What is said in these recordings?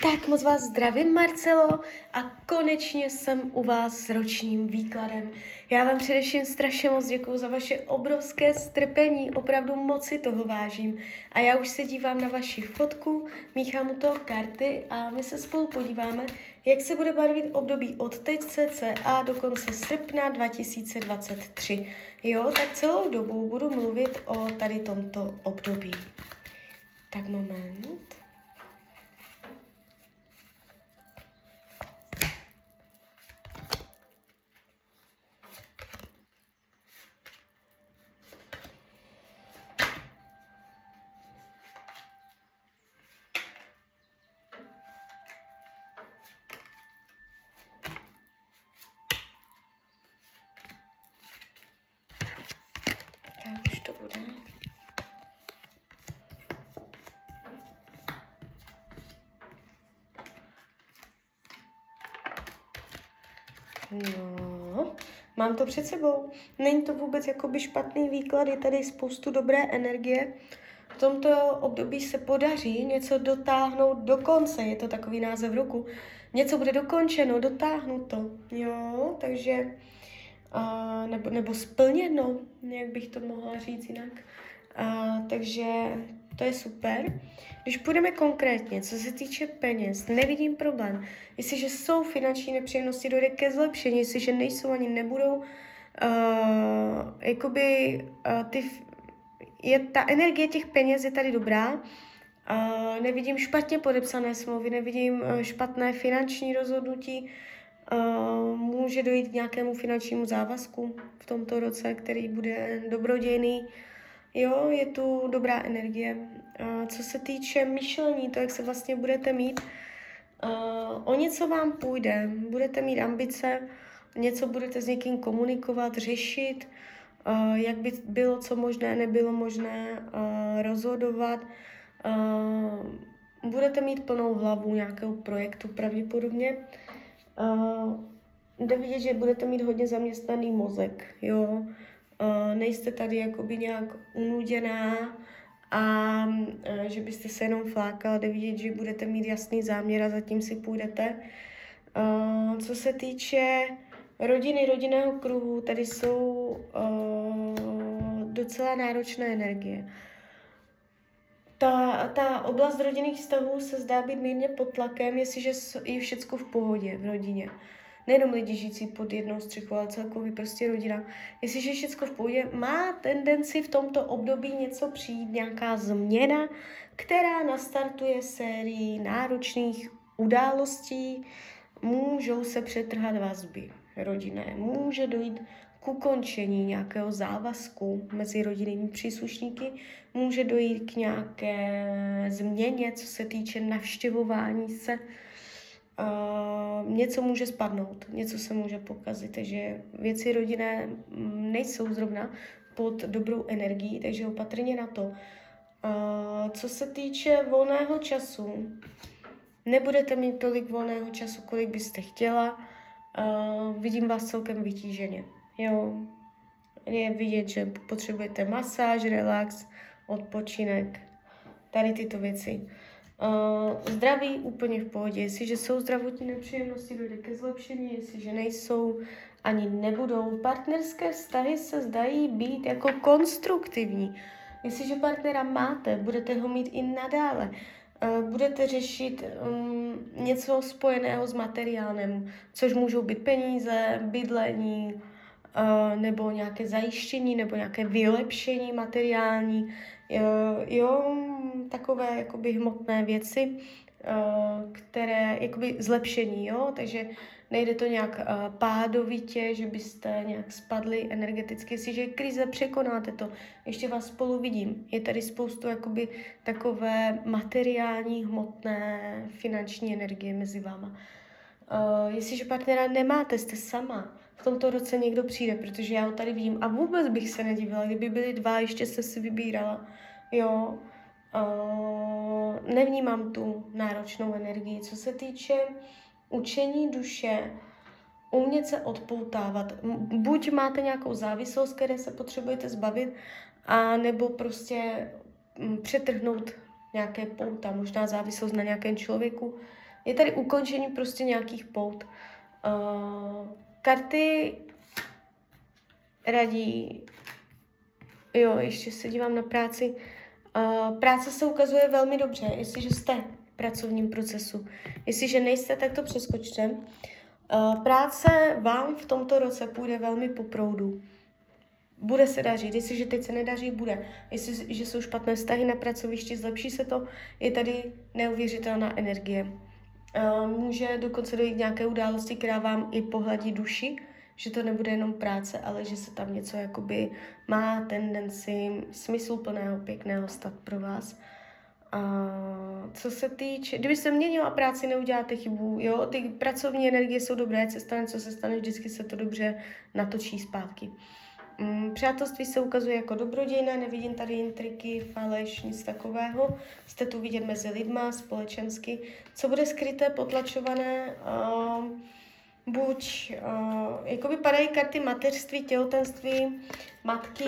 Tak moc vás zdravím, Marcelo, a konečně jsem u vás s ročním výkladem. Já vám především strašně moc děkuji za vaše obrovské strpení, opravdu moc si toho vážím. A já už se dívám na vaši fotku, míchám u toho karty a my se spolu podíváme, jak se bude barvit období od teď cca do konce srpna 2023. Jo, tak celou dobu budu mluvit o tady tomto období. Tak moment. No, mám to před sebou. Není to vůbec jakoby špatný výklad, je tady spoustu dobré energie. V tomto období se podaří něco dotáhnout do konce, je to takový název roku. Něco bude dokončeno, dotáhnuto, jo, takže uh, nebo, nebo splněno, jak bych to mohla říct jinak. Uh, takže to je super. Když půjdeme konkrétně, co se týče peněz, nevidím problém. Jestliže jsou finanční nepříjemnosti, dojde ke zlepšení, jestliže nejsou ani nebudou, uh, jakoby uh, ty, je, ta energie těch peněz je tady dobrá, uh, nevidím špatně podepsané smlouvy, nevidím uh, špatné finanční rozhodnutí, Uh, může dojít k nějakému finančnímu závazku v tomto roce, který bude dobrodějný. Jo, je tu dobrá energie. Co se týče myšlení, to, jak se vlastně budete mít, o něco vám půjde. Budete mít ambice, něco budete s někým komunikovat, řešit, jak by bylo co možné, nebylo možné rozhodovat. Budete mít plnou hlavu nějakého projektu pravděpodobně. Jde vidět, že budete mít hodně zaměstnaný mozek, jo. Uh, nejste tady jakoby nějak unuděná a uh, že byste se jenom flákala, jde vidět, že budete mít jasný záměr a zatím si půjdete. Uh, co se týče rodiny, rodinného kruhu, tady jsou uh, docela náročné energie. Ta, ta oblast rodinných vztahů se zdá být mírně pod tlakem, jestliže je všechno v pohodě v rodině. Nejenom lidi žijící pod jednou střechou, ale celkově prostě rodina. Jestliže je všechno v pohodě, má tendenci v tomto období něco přijít, nějaká změna, která nastartuje sérii náročných událostí, můžou se přetrhat vazby rodinné, může dojít k ukončení nějakého závazku mezi rodinnými příslušníky, může dojít k nějaké změně, co se týče navštěvování se. Něco může spadnout, něco se může pokazit, takže věci rodinné nejsou zrovna pod dobrou energií, takže opatrně na to. Uh, co se týče volného času, nebudete mít tolik volného času, kolik byste chtěla. Uh, vidím vás celkem vytíženě. Jo, je vidět, že potřebujete masáž, relax, odpočinek, tady tyto věci. Uh, zdraví úplně v pohodě. Jestliže jsou zdravotní nepříjemnosti, dojde ke zlepšení, jestliže nejsou, ani nebudou. Partnerské vztahy se zdají být jako konstruktivní. Jestliže partnera máte, budete ho mít i nadále. Uh, budete řešit um, něco spojeného s materiálem, což můžou být peníze, bydlení, nebo nějaké zajištění, nebo nějaké vylepšení materiální, uh, jo, takové jakoby hmotné věci, uh, které, jakoby zlepšení, jo, takže nejde to nějak pádovitě, že byste nějak spadli energeticky, jestliže krize překonáte to, ještě vás spolu vidím, je tady spoustu jakoby takové materiální, hmotné, finanční energie mezi váma. Uh, jestliže partnera nemáte, jste sama, v tomto roce někdo přijde, protože já ho tady vidím a vůbec bych se nedivila, kdyby byli dva, ještě se si vybírala. Jo, uh, nevnímám tu náročnou energii. Co se týče učení duše, umět se odpoutávat. Buď máte nějakou závislost, které se potřebujete zbavit, a nebo prostě přetrhnout nějaké pouta, možná závislost na nějakém člověku, je tady ukončení prostě nějakých pout. Uh, karty radí, jo, ještě se dívám na práci, uh, práce se ukazuje velmi dobře, jestliže jste v pracovním procesu. Jestliže nejste, tak to přeskočte. Uh, práce vám v tomto roce půjde velmi po proudu bude se dařit. Jestliže teď se nedaří, bude. Jestliže jsou špatné vztahy na pracovišti, zlepší se to, je tady neuvěřitelná energie. Může dokonce dojít nějaké události, která vám i pohladí duši, že to nebude jenom práce, ale že se tam něco jakoby má tendenci smysluplného, pěkného stat pro vás. A co se týče, kdyby se měnila práci, neuděláte chybu, jo, ty pracovní energie jsou dobré, co stane, co se stane, vždycky se to dobře natočí zpátky. Mm, přátelství se ukazuje jako dobrodějné, nevidím tady intriky, faleš, nic takového. Jste tu vidět mezi lidma, společensky. Co bude skryté, potlačované, uh, buď, uh, jako vypadají karty mateřství, těhotenství, matky,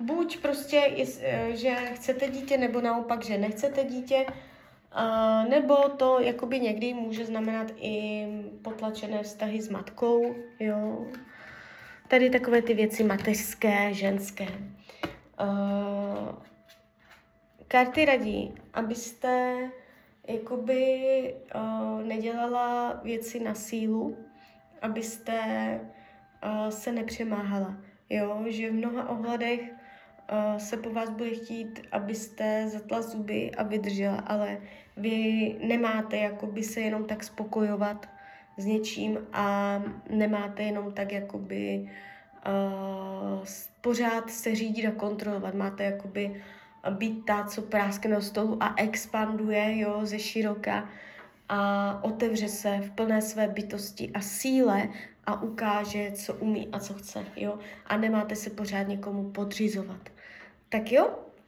buď prostě, uh, že chcete dítě, nebo naopak, že nechcete dítě, uh, nebo to jakoby někdy může znamenat i potlačené vztahy s matkou, jo, tady takové ty věci mateřské, ženské. Uh, karty radí, abyste jakoby uh, nedělala věci na sílu, abyste uh, se nepřemáhala. Jo, že v mnoha ohledech uh, se po vás bude chtít, abyste zatla zuby a vydržela, ale vy nemáte jakoby se jenom tak spokojovat s něčím a nemáte jenom tak jakoby uh, pořád se řídit a kontrolovat. Máte jakoby být ta, co práskne do stolu a expanduje, jo, ze široka a otevře se v plné své bytosti a síle a ukáže, co umí a co chce, jo. A nemáte se pořád někomu podřizovat. Tak jo,